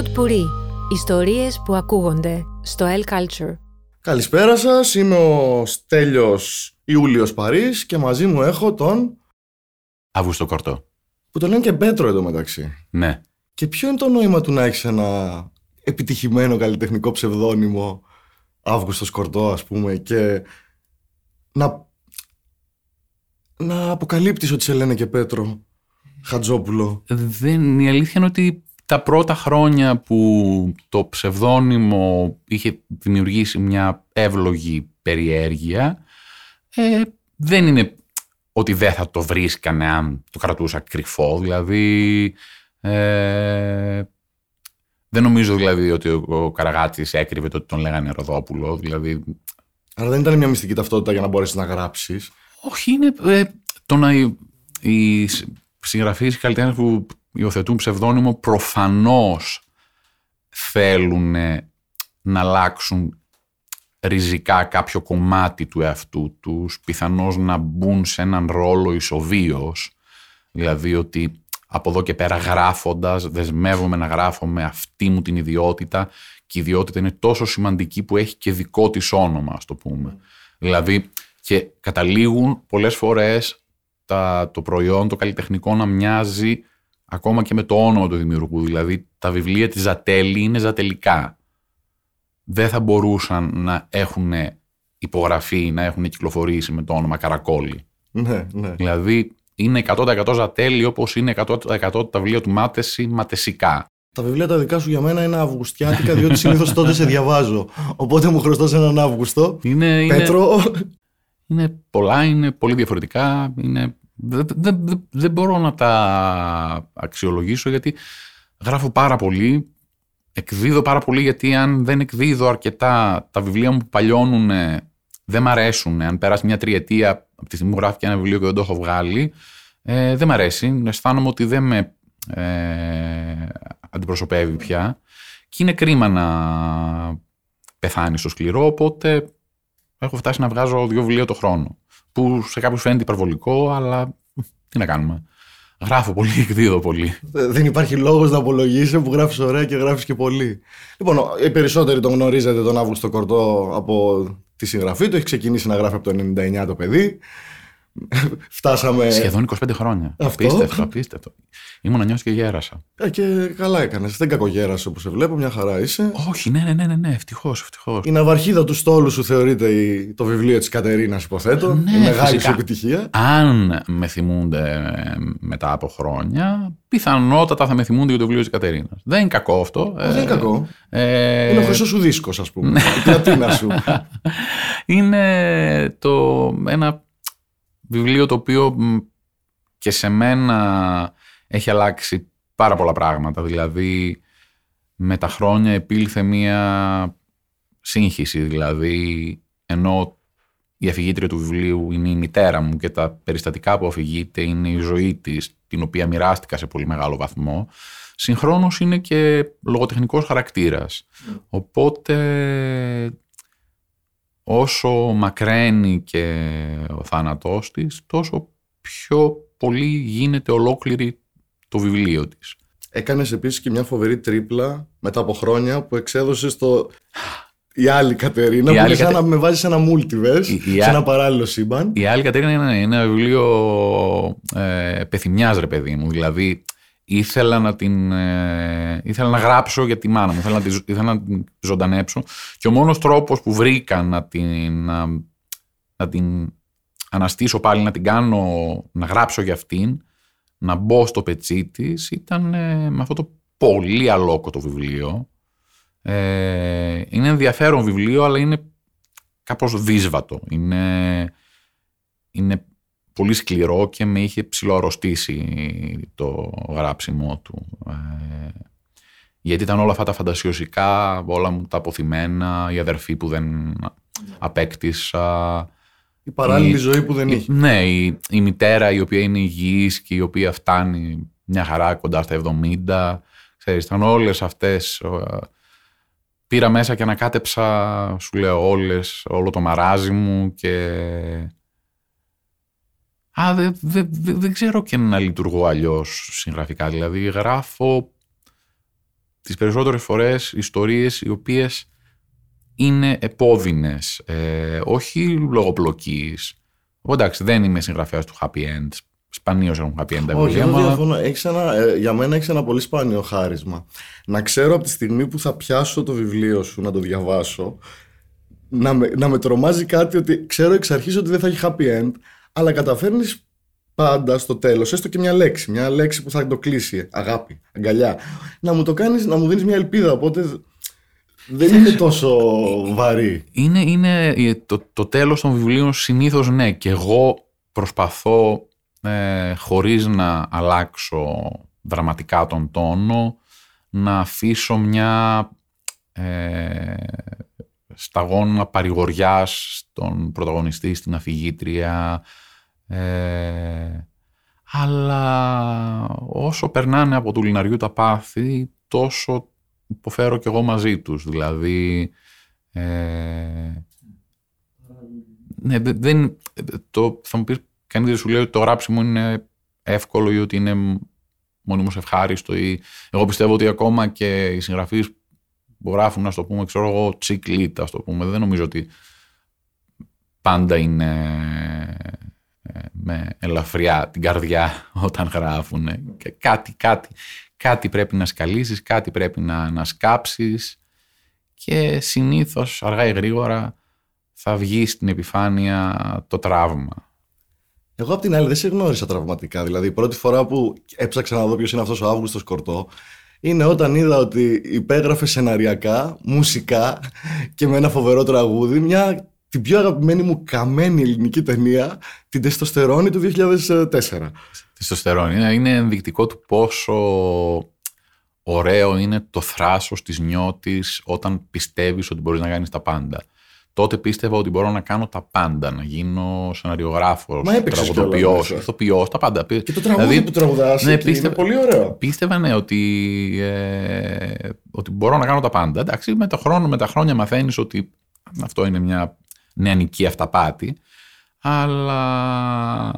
Pod Puri. Ιστορίες που ακούγονται στο El Culture. Καλησπέρα σας, είμαι ο Στέλιος Ιούλιος Παρής και μαζί μου έχω τον... Αύγουστο Κορτό. Που τον λένε και Πέτρο εδώ μεταξύ. Ναι. Και ποιο είναι το νόημα του να έχεις ένα επιτυχημένο καλλιτεχνικό ψευδόνυμο Αύγουστος Κορτό ας πούμε και να, να αποκαλύπτεις ότι σε λένε και Πέτρο Χατζόπουλο; Δεν, η αλήθεια είναι ότι τα πρώτα χρόνια που το ψευδόνυμο είχε δημιουργήσει μια εύλογη περιέργεια ε, δεν είναι ότι δεν θα το βρίσκανε αν το κρατούσα κρυφό. Δηλαδή ε, δεν νομίζω δηλαδή ότι ο, ο Καραγάτης έκρυβε το ότι τον λέγανε Ροδόπουλο. Δηλαδή, Άρα δεν ήταν μια μυστική ταυτότητα για να μπορέσεις να γράψεις; όχι, είναι ε, το να οι, οι συγγραφείς, οι καλλιτέχνες που υιοθετούν ψευδόνυμο προφανώς θέλουν να αλλάξουν ριζικά κάποιο κομμάτι του εαυτού τους, πιθανώς να μπουν σε έναν ρόλο ισοβίος, δηλαδή ότι από εδώ και πέρα γράφοντας δεσμεύομαι να γράφω με αυτή μου την ιδιότητα και η ιδιότητα είναι τόσο σημαντική που έχει και δικό της όνομα, ας το πούμε. Δηλαδή και καταλήγουν πολλές φορές τα, το προϊόν, το καλλιτεχνικό να μοιάζει ακόμα και με το όνομα του δημιουργού. Δηλαδή τα βιβλία της Ζατέλη είναι ζατελικά. Δεν θα μπορούσαν να έχουν υπογραφεί, να έχουν κυκλοφορήσει με το όνομα Καρακόλη. Ναι, ναι. Δηλαδή είναι 100% Ζατέλη όπως είναι 100% τα βιβλία του Μάτεση ματεσικά. Τα βιβλία τα δικά σου για μένα είναι αυγουστιάτικα, διότι συνήθως τότε σε διαβάζω. Οπότε μου χρωστάς έναν Αύγουστο. Είναι, είναι, Πέτρο. είναι πολλά, είναι πολύ διαφορετικά. Είναι, δεν, δεν, δεν, δεν μπορώ να τα αξιολογήσω γιατί γράφω πάρα πολύ, εκδίδω πάρα πολύ γιατί αν δεν εκδίδω αρκετά τα βιβλία μου που παλιώνουν δεν μ' αρέσουν. Αν πέρασε μια τριετία από τη στιγμή που γράφει ένα βιβλίο και δεν το έχω βγάλει, ε, δεν μ' αρέσει. Αισθάνομαι ότι δεν με ε, αντιπροσωπεύει πια. Και είναι κρίμα να πεθάνει στο σκληρό, οπότε έχω φτάσει να βγάζω δύο βιβλία το χρόνο. Που σε κάποιους φαίνεται υπερβολικό, αλλά τι να κάνουμε. Γράφω πολύ, εκδίδω πολύ. Δεν υπάρχει λόγος να απολογήσει που γράφεις ωραία και γράφεις και πολύ. Λοιπόν, οι περισσότεροι τον γνωρίζετε τον Αύγουστο Κορτό από τη συγγραφή του. Έχει ξεκινήσει να γράφει από το 99 το παιδί. Φτάσαμε. Σχεδόν 25 χρόνια. Αυτό. Απίστευτο, απίστευτο. Ήμουν νιώσει και γέρασα. Ε, και καλά έκανες. Δεν κακογέρασε όπως σε βλέπω, μια χαρά είσαι. Όχι, ναι, ναι, ναι, ναι, ναι ευτυχώς, ευτυχώς. Η ναυαρχίδα του στόλου σου θεωρείται η- το βιβλίο της Κατερίνας, υποθέτω. Ναι, η μεγάλη φυσικά. σου επιτυχία. Αν με θυμούνται ε, μετά από χρόνια, πιθανότατα θα με θυμούνται για το βιβλίο της Κατερίνας. Δεν είναι κακό αυτό. Δεν είναι κακό. Ε, Είναι ο χρυσός σου δίσκο, ας πούμε. η πλατίνα σου. είναι το, ένα βιβλίο το οποίο μ, και σε μένα έχει αλλάξει πάρα πολλά πράγματα. Δηλαδή με τα χρόνια επήλθε μία σύγχυση. Δηλαδή ενώ η αφηγήτρια του βιβλίου είναι η μητέρα μου και τα περιστατικά που αφηγείται είναι η ζωή της, την οποία μοιράστηκα σε πολύ μεγάλο βαθμό, συγχρόνως είναι και λογοτεχνικός χαρακτήρας. Οπότε όσο μακραίνει και ο θάνατός της, τόσο πιο πολύ γίνεται ολόκληρη το βιβλίο της. Έκανες επίσης και μια φοβερή τρίπλα μετά από χρόνια που εξέδωσες το. Η άλλη Κατερίνα, Η που άλλη είναι σαν Κατε- να με βάζεις σε ένα multiverse, Η- η σε α- ένα παράλληλο σύμπαν. Η άλλη Κατερίνα είναι ένα, είναι ένα βιβλίο ε, πεθυμιάς ρε παιδί μου. Δηλαδή ήθελα να την ε, ήθελα να γράψω για τη μάνα μου, ήθελα να, τη, ζω- ήθελα να την ζωντανέψω και ο μόνος τρόπος που βρήκα να την, να, να την αναστήσω πάλι, να την κάνω, να γράψω για αυτήν, να μπω στο πετσί της ήταν ε, με αυτό το πολύ αλόκοτο βιβλίο. Ε, είναι ενδιαφέρον βιβλίο, αλλά είναι κάπως δύσβατο. Είναι, είναι πολύ σκληρό και με είχε ψηλοαρρωστήσει το γράψιμό του. Ε, γιατί ήταν όλα αυτά τα φαντασιωσικά, όλα μου τα αποθυμένα, η αδερφή που δεν απέκτησα. Η παράλληλη η- ζωή που δεν η- είχε. Ναι, η, η μητέρα η οποία είναι υγιής και η οποία φτάνει μια χαρά κοντά στα 70. Ξέρεις, ήταν όλες αυτές ε, πήρα μέσα και ανακάτεψα, σου λέω, όλες, όλο το μαράζι μου και... Α, δεν δε, δε, δεν ξέρω και να λειτουργώ αλλιώς συγγραφικά. Δηλαδή, γράφω τις περισσότερες φορές ιστορίες οι οποίες είναι επώδυνες, ε, όχι λόγω πλοκής. Εντάξει, δεν είμαι συγγραφέας του happy end. Σπανίως έχουν happy end τα Όχι, βιβλία. δεν μα- διαφωνώ. Έχεις ένα, ε, για μένα έχει ένα πολύ σπάνιο χάρισμα. Να ξέρω από τη στιγμή που θα πιάσω το βιβλίο σου να το διαβάσω, να με, να με τρομάζει κάτι ότι ξέρω εξ αρχής ότι δεν θα έχει happy end, αλλά καταφέρνεις πάντα στο τέλος, έστω και μια λέξη, μια λέξη που θα το κλείσει. Αγάπη, αγκαλιά. Να μου το κάνεις, να μου δίνεις μια ελπίδα. Οπότε δεν είναι τόσο βαρύ. Είναι, είναι ε, το, το τέλος των βιβλίων συνήθως ναι και εγώ προσπαθώ ε, χωρίς να αλλάξω δραματικά τον τόνο να αφήσω μια ε, σταγόνα παρηγοριάς στον πρωταγωνιστή, στην αφηγήτρια ε, αλλά όσο περνάνε από του λιναριού τα πάθη τόσο υποφέρω κι εγώ μαζί τους. Δηλαδή ε, ναι, δε- δεν, το, θα μου πεις κανείς δεν σου λέει ότι το γράψιμο είναι εύκολο ή ότι είναι μονίμως ευχάριστο ή εγώ πιστεύω ότι ακόμα και οι συγγραφείς που γράφουν, να το πούμε, ξέρω εγώ, τσικλίτ, ας το πούμε, δεν νομίζω ότι πάντα είναι ε, με ελαφριά την καρδιά όταν γράφουν. Και κάτι, κάτι, κάτι πρέπει να σκαλίσεις, κάτι πρέπει να, να σκάψεις και συνήθως αργά ή γρήγορα θα βγει στην επιφάνεια το τραύμα. Εγώ απ' την άλλη δεν σε γνώρισα τραυματικά. Δηλαδή, η πρώτη φορά που έψαξα να δω ποιος είναι αυτός ο Αύγουστος Κορτό είναι όταν είδα ότι υπέγραφε σεναριακά, μουσικά και με ένα φοβερό τραγούδι μια την πιο αγαπημένη μου καμένη ελληνική ταινία, την Τεστοστερόνη του 2004. Τεστοστερόνη. Είναι, είναι ενδεικτικό του πόσο ωραίο είναι το θράσος της νιώτης όταν πιστεύεις ότι μπορείς να κάνεις τα πάντα. Τότε πίστευα ότι μπορώ να κάνω τα πάντα, να γίνω σεναριογράφος, Μα έπαιξες τραγουδοποιός, κιόλας μέσα. ηθοποιός, ηθοποιός, τα πάντα. Και το τραγούδι Δηλαδή, που τραγουδάς ναι, εκεί είναι πίστευα- πολύ ωραίο. Πίστευα ναι ότι, ε, ότι μπορώ να κάνω τα πάντα. Εντάξει, με το χρόνο, με τα χρόνια μαθαίνεις ότι αυτό είναι μια νεανική αυταπάτη. Αλλά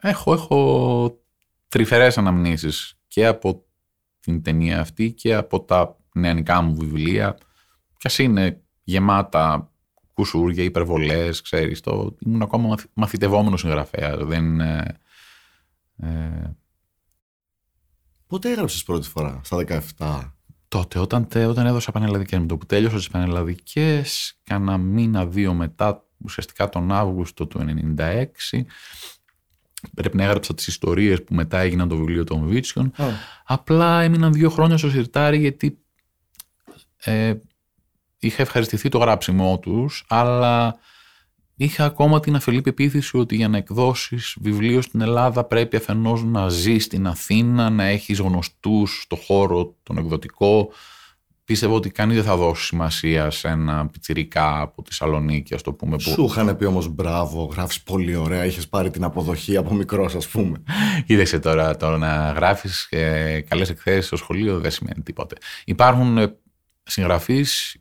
έχω, έχω τρυφερές αναμνήσεις και από την ταινία αυτή και από τα νεανικά μου βιβλία. Κι ας είναι γεμάτα κουσούρια, υπερβολές, ξέρεις. Το, ήμουν ακόμα μαθ- μαθητευόμενος συγγραφέας. Δεν, ε, ε, Πότε έγραψες πρώτη φορά, στα 17. Τότε, όταν, τε- όταν έδωσα πανελλαδικές, με το που τέλειωσα τις πανελλαδικές, κάνα μήνα, δύο μετά, ουσιαστικά τον Αύγουστο του 1996, πρέπει να έγραψα τις ιστορίες που μετά έγιναν το βιβλίο των Βίτσιων. Α, Απλά έμειναν δύο χρόνια στο σιρτάρι γιατί ε, είχα ευχαριστηθεί το γράψιμό τους, αλλά είχα ακόμα την αφελή πεποίθηση ότι για να εκδώσεις βιβλίο στην Ελλάδα πρέπει αφενός να ζεις στην Αθήνα, να έχεις γνωστούς στο χώρο τον εκδοτικό. Πίστευα ότι κανείς δεν θα δώσει σημασία σε ένα πιτσιρικά από τη Σαλονίκη, ας το πούμε. Που... Σου είχαν πει όμως μπράβο, γράφεις πολύ ωραία, είχες πάρει την αποδοχή από μικρός, ας πούμε. Κοίταξε τώρα, το να γράφεις ε, καλές εκθέσεις στο σχολείο δεν σημαίνει τίποτε. Υπάρχουν ε, συγγραφείς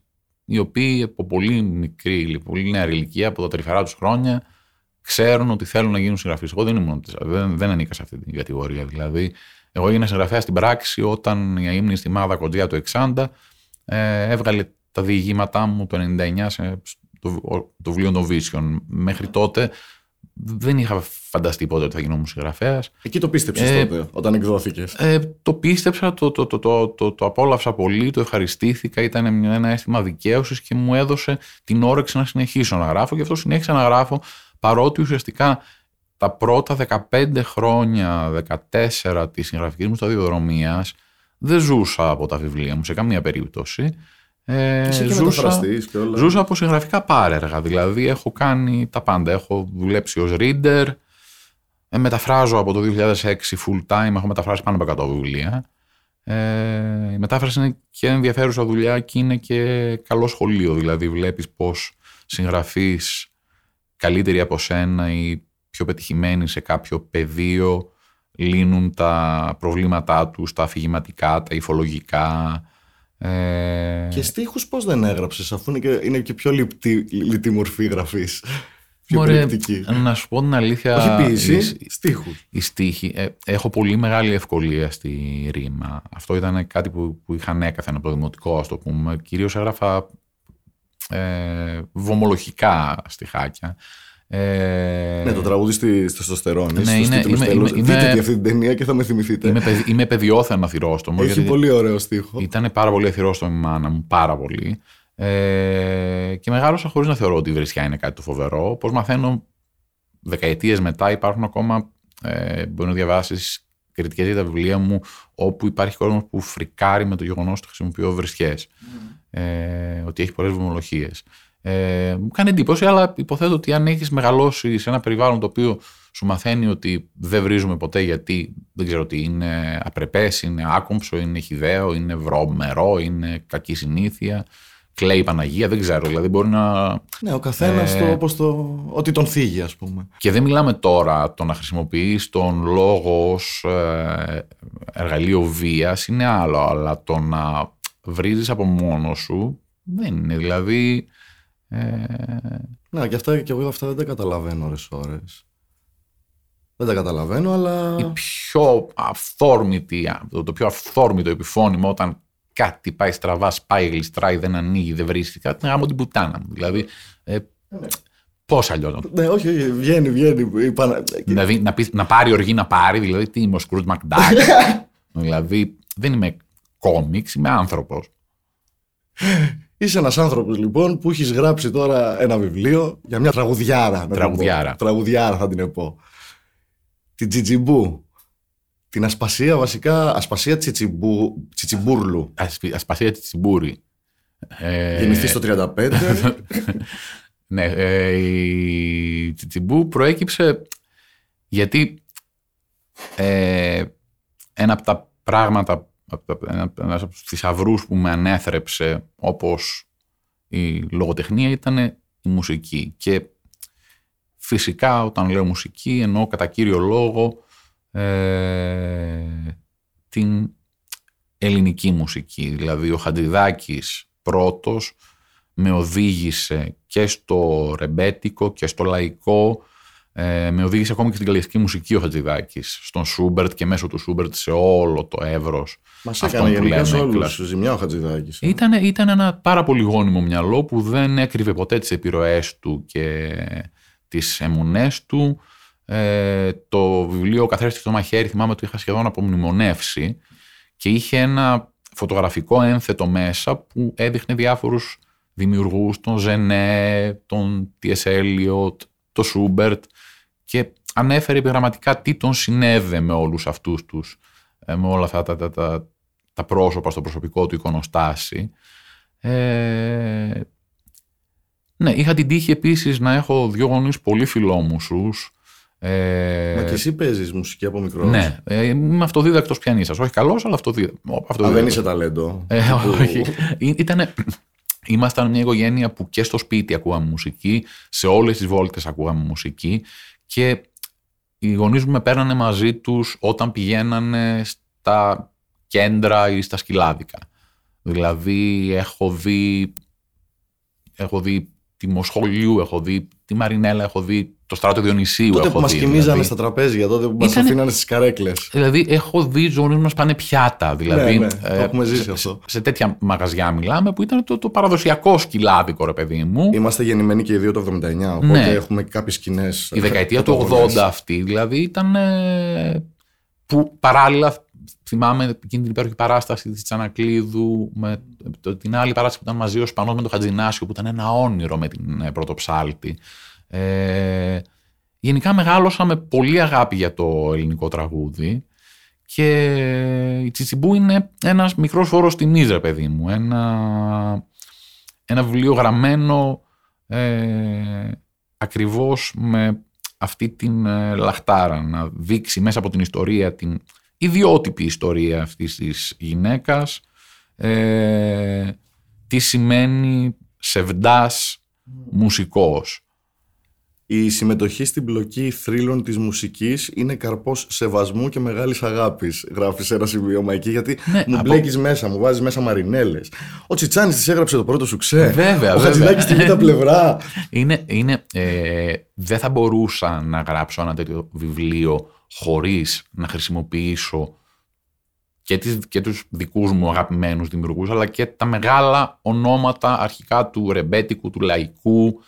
οι οποίοι από πολύ μικρή, πολύ νέα ηλικία, από τα τρυφερά τους χρόνια, ξέρουν ότι θέλουν να γίνουν συγγραφείς. Εγώ δεν, ήμουν, δεν, δεν ανήκα σε αυτή την κατηγορία. Δηλαδή, εγώ έγινα συγγραφέας στην πράξη όταν η ύμνη στη Μάδα κοντζιά του Εξάντα ε, έβγαλε τα διηγήματά μου το 99 σε, το, το βιβλίο των Βίσιων. Μέχρι τότε δεν είχα φανταστεί ποτέ ότι θα γινόμουν συγγραφέας. Εκεί το πίστεψες Ε, τότε, όταν εκδόθηκες. Ε, το πίστεψα, το, το, το, το, το, το απόλαυσα πολύ, το ευχαριστήθηκα, ήταν μια- ένα αίσθημα δικαίωσης και μου έδωσε την όρεξη να συνεχίσω να γράφω και αυτό συνέχισα να γράφω παρότι ουσιαστικά τα πρώτα 15 χρόνια, 14 της συγγραφικής μου σταδιοδρομίας δεν ζούσα από τα βιβλία μου σε καμία περίπτωση. Ε, Είσαι και ζούσα, μεταφραστής και όλα. ζούσα από συγγραφικά πάρεργα, δηλαδή έχω κάνει τα πάντα. Έχω δουλέψει ως reader, ε, μεταφράζω από το 2006 full time, έχω μεταφράσει πάνω από 100 βιβλία. Ε, η μετάφραση είναι και ενδιαφέρουσα δουλειά και είναι και καλό σχολείο. Δηλαδή βλέπεις πώς συγγραφείς καλύτεροι από σένα ή πιο πετυχημένοι σε κάποιο πεδίο λύνουν τα προβλήματά τους, τα αφηγηματικά, τα υφολογικά. Ε, Και στίχους πώς δεν έγραψες, αφού είναι και, είναι και πιο λυπτή, λιτή μορφή γραφής. πιο Μωρέ, περιεκτική. να σου πω την αλήθεια. Όχι ποιήση, η- στίχους. η στίχη. ε, έχω πολύ μεγάλη ευκολία στη ρήμα. Αυτό ήταν κάτι που, που είχα ανέκαθεν από το δημοτικό, ας το πούμε. Κυρίως έγραφα ε, βομολογικά στιχάκια. Ε, Ναι, το τραγούδι στη, στο Στερόνι. Ναι, στους είναι- τίτλους είμαι- τέλους. είμαι- Δείτε είμαι- τη αυτή την ταινία και θα με θυμηθείτε. είμαι, παιδι, είμαι παιδιόθεν αθυρόστομο. Έχει πολύ ωραίο στίχο. Ήταν πάρα πολύ αθυρόστομη η μάνα μου, πάρα πολύ. Ε, και μεγάλωσα χωρίς να θεωρώ ότι η βρισιά είναι κάτι το φοβερό. Πώ μαθαίνω δεκαετίες μετά, υπάρχουν ακόμα. Ε, μπορεί να διαβάσεις κριτικές για τα βιβλία μου, όπου υπάρχει κόσμος που φρικάρει με το γεγονός ότι χρησιμοποιώ βρισιές. Ε, ότι έχει πολλές βομολογίες. Ε, μου κάνει εντύπωση, αλλά υποθέτω ότι αν έχεις μεγαλώσει σε ένα περιβάλλον το οποίο σου μαθαίνει ότι δεν βρίζουμε ποτέ γιατί δεν ξέρω τι είναι απρεπές, είναι άκομψο, είναι χιδαίο, είναι βρωμερό, είναι κακή συνήθεια, κλαίει η Παναγία, δεν ξέρω. Δηλαδή μπορεί να. Ναι, ο καθένας Ε, το, όπως το. Ότι τον θίγει, ας πούμε. Και δεν μιλάμε τώρα το να χρησιμοποιείς τον λόγο ως ε, εργαλείο βίας είναι άλλο, αλλά το να βρίζεις από μόνος σου δεν είναι. Δηλαδή, ε, Ναι, και αυτά και εγώ αυτά δεν τα καταλαβαίνω ώρες-ώρες. Δεν τα καταλαβαίνω, αλλά. η πιο αυθόρμητη, το, το πιο αυθόρμητο επιφώνημα όταν κάτι πάει στραβά, σπάει, γλιστράει, δεν ανοίγει, δεν βρίσκει κάτι, είναι γάμο την πουτάνα μου. Δηλαδή, ε, πώς αλλιώς. Ναι, όχι, όχι, βγαίνει, βγαίνει. η Πανα- Δηλαδή να, πεις, να πάρει οργή να πάρει, δηλαδή τι είμαι ο Σκρούτ Μακντάκ. δηλαδή δεν είμαι κόμιξ, είμαι άνθρωπος. Είσαι ένας άνθρωπος λοιπόν που έχεις γράψει τώρα ένα βιβλίο για μια τραγουδιάρα. να την πω. Τραγουδιάρα. Τραγουδιάρα θα την πω. Την Τζιτζιμπού. Την ασπασία βασικά, ασπασία τσιτσιμπού, τσιτσιμπούρλου. Ασπι- Ασπασία της Τσιμπούρη. Ε, Γεννηθείς στο 35. ναι, ε, η Τσιτσιμπού προέκυψε γιατί ε, ένα από τα πράγματα, από τα- ένα- ένας από τους θησαυρούς που με ανέθρεψε όπως η λογοτεχνία ήταν η μουσική. Και φυσικά όταν λέω μουσική εννοώ κατά κύριο λόγο ε, την ελληνική μουσική. Δηλαδή ο Χατζηδάκης πρώτος με οδήγησε και στο ρεμπέτικο και στο λαϊκό ε, με οδήγησε ακόμη και στην κλασική μουσική ο Χατζηδάκης στον Σούμπερτ και μέσω του Σούμπερτ σε όλο το εύρος Μας αυτών έκανε που γενικά λέμε σε όλους. κλασ- Ζημιά ο Χατζηδάκης. ήταν, ήταν ένα πάρα πολύ γόνιμο μυαλό που δεν έκρυβε ποτέ τις επιρροές του και τις εμμονές του. Ε, το βιβλίο «Ο καθρέφτης στο μαχαίρι» θυμάμαι το είχα σχεδόν απομνημονεύσει και είχε ένα φωτογραφικό ένθετο μέσα που έδειχνε διάφορους δημιουργούς, τον Ζενέ, τον T.S. Eliot, τον Σούμπερτ και ανέφερε επιγραμματικά τι τον συνέδε με όλους αυτούς τους, ε, με όλα αυτά τα, τα, τα, τα πρόσωπα στο προσωπικό του εικονοστάση. Ε, ναι, είχα την τύχη επίσης να έχω δύο γονείς πολύ φιλόμουσους. Ε, Μα και εσύ παίζεις μουσική από μικρός. ναι, ε, είμαι αυτοδίδακτος πιανίστας. Όχι καλός, αλλά αυτοδίδα- Α, αυτοδίδακτος. δεν είσαι ταλέντο. Ε, Που- όχι. Ή- Ήτανε, ήμασταν μια οικογένεια που και στο σπίτι ακούγαμε μουσική, σε όλες τις βόλτες ακούγαμε μουσική και οι γονείς μου με παίρνανε μαζί τους όταν πηγαίνανε στα κέντρα ή στα σκυλάδικα. Δηλαδή έχω δει, έχω δει τη Μοσχολιού, έχω δει τη Μαρινέλα, έχω δει το στράτο Διονυσίου. Τότε έχω που μας δει, κοιμίζανε δηλαδή. στα τραπέζια, τότε που μας Ήτανε- αφήνανε στις καρέκλες. Δηλαδή, έχω δει του γονεί μας πάνε πιάτα. Δηλαδή, ναι, το έχουμε ζήσει σε, αυτό. σε τέτοια μαγαζιά μιλάμε που ήταν το, το παραδοσιακό σκυλάδικο, ρε παιδί μου. Είμαστε γεννημένοι και οι δύο το 79, οπότε Ναι. έχουμε κάποιες κοινέ. Η δεκαετία του 80 αυτή, δηλαδή ήταν. ε, που παράλληλα θυμάμαι εκείνη την υπέροχη παράσταση της Τσανακλείδου με το- την άλλη παράσταση που ήταν μαζί ο Σπανός με τον Χατζινάσιο που ήταν ένα όνειρο με την ε, πρωτοψάλτη. Ε, γενικά μεγάλωσα με πολύ αγάπη για το ελληνικό τραγούδι και η Τσιτσιμπού είναι ένας μικρός φόρος τιμής ρε παιδί μου. Ένα, ένα βιβλίο γραμμένο ε, ακριβώς με αυτή την ε, λαχτάρα να δείξει μέσα από την ιστορία την ιδιότυπη ιστορία αυτής της γυναίκας ε, τι σημαίνει σεβντάς μουσικός Η συμμετοχή στην μπλοκή θρύλων της μουσικής είναι καρπός σεβασμού και μεγάλης αγάπης. Γράφει σε ένα σημείωμα εκεί, γιατί Ναι, μου από- μπλέκεις μέσα, μου βάζεις μέσα μαρινέλες. Ο Τσιτσάνης της έγραψε το πρώτο σου ξέ. Βέβαια, Ο βέβαια. Χατζηδάκης στη β' πλευρά. Είναι, είναι, ε, δεν θα μπορούσα να γράψω ένα τέτοιο βιβλίο χωρίς να χρησιμοποιήσω και, τις, και τους δικούς μου αγαπημένους δημιουργούς, αλλά και τα μεγάλα ονόματα αρχικά του ρεμπέτικου, του λαϊκού.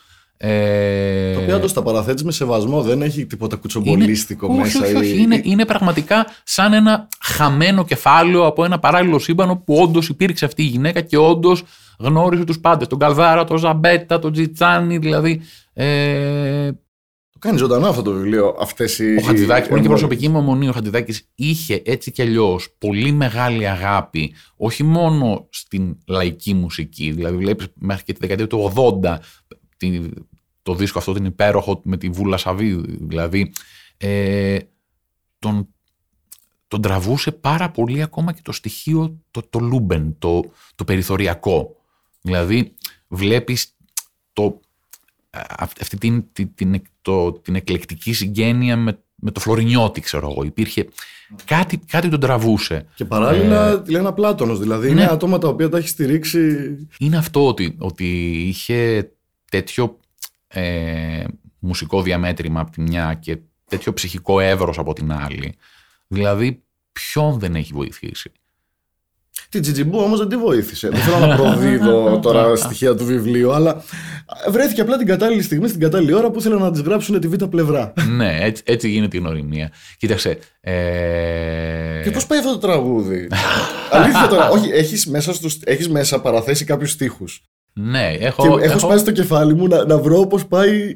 Ε, Το οποίο όντως τα παραθέτεις με σεβασμό, δεν έχει τίποτα κουτσομπολίστικο είναι, μέσα. Όχι, όχι, όχι. ή- Είναι, είναι πραγματικά σαν ένα χαμένο κεφάλαιο από ένα παράλληλο σύμπαν όπου όντως υπήρξε αυτή η γυναίκα και όντως γνώρισε τους πάντες. Τον Καλδάρα, τον Ζαμπέτα, τον Τζιτσάνι, δηλαδή. Ε, Το κάνει ζωντανό αυτό το βιβλίο, αυτές οι... Ο Χατζηδάκης, που είναι και οι- προσωπική μου εμμονή, ο Χατζηδάκης είχε έτσι κι αλλιώς πολύ μεγάλη αγάπη, όχι μόνο στην λαϊκή μουσική. Δηλαδή, βλέπεις μέχρι και τη δεκαετία του 80 τη- το δίσκο αυτό τον υπέροχο με τη Βούλα Σαββίδη. Δηλαδή, ε, τον, τον τραβούσε πάρα πολύ ακόμα και το στοιχείο το, το λούμπεν, το, το περιθωριακό. Δηλαδή, βλέπεις το, αυ- αυτή την, την, την, εκ- το, την εκλεκτική συγγένεια με, με το Φλωρινιώτη, ξέρω εγώ. Υπήρχε κάτι, κάτι τον τραβούσε. Και παράλληλα Ε, τη λένε ένα Πλάτωνος, δηλαδή ναι. είναι άτομα τα οποία τα έχει στηρίξει Είναι αυτό ότι, ότι είχε τέτοιο ε, μουσικό διαμέτρημα από τη μια και τέτοιο ψυχικό εύρος από την άλλη. Δηλαδή, ποιον δεν έχει βοηθήσει; Την Τζιτζιμπού όμως δεν τη βοήθησε. δεν θέλω να προδίδω τώρα στοιχεία του βιβλίου, αλλά βρέθηκε απλά την κατάλληλη στιγμή, στην κατάλληλη ώρα που ήθελαν να της γράψουν τη β' πλευρά. ναι, έτσι, έτσι γίνεται η γνωριμία. Κοίταξε. Ε, Και πώς πάει αυτό το τραγούδι; Αλήθεια τώρα, όχι, έχεις μέσα, στους, έχεις μέσα παραθέσει κάποιους στίχους. Ναι, έχω, Και έχω έχω- σπάσει το κεφάλι μου να, να βρω πώς πάει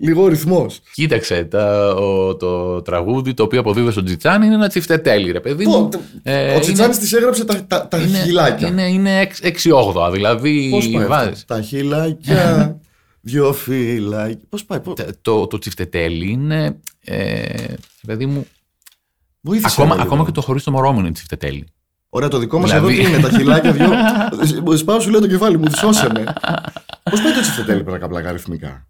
λίγο ο ρυθμός. Κοίταξε, τα, ο, το τραγούδι το οποίο αποδίδω στον Τζιτσάνι είναι ένα τσιφτετέλι, ρε παιδί μου. Ε, ο Τσιτσάνη της έγραψε τα, τα, τα είναι, χιλάκια. είναι, είναι 6-8, δηλαδή Πώς πάει βάζεις. αυτό; Τα χιλάκια, δυο φυλάκια. Πώς πάει, πώς... Τα- το, το τσιφτετέλι είναι, ε, παιδί μου, Βοήθησε ακόμα, με λίγο. ακόμα και το χωρίς το μωρό μου είναι τσιφτετέλι. Ωραία, το δικό μας Δηλαδή- εδώ τι είναι, τα χιλάκια δυο. Σπάω σου λέει το κεφάλι μου, σώσε με. Πώς πάει το τσιφτετέλι πλάκα πλάκα αριθμικά.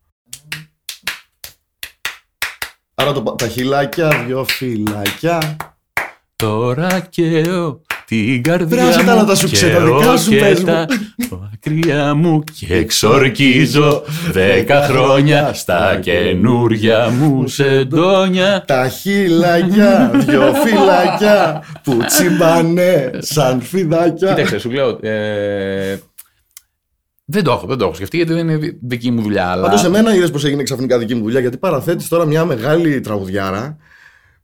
Άρα το, πα- τα χιλάκια, δυο φυλάκια. Τώρα καίω την καρδιά Βράζε τα μου να τα σου ξέ, τα καίω δικά σου και πες μου. τα δάκρυα μου και εξορκίζω δέκα χρόνια στα καινούρια μου σεντόνια. Τα χιλάκια, δυο φυλάκια που τσιμπάνε σαν φιδάκια. Κοίταξε, σου λέω. Ε, δεν το έχω, δεν το έχω σκεφτεί γιατί δεν είναι δι- δική μου δουλειά. Αλλά... Πάντως, εμένα είδες πώ έγινε ξαφνικά δική μου δουλειά, γιατί παραθέτεις τώρα μια μεγάλη τραγουδιάρα,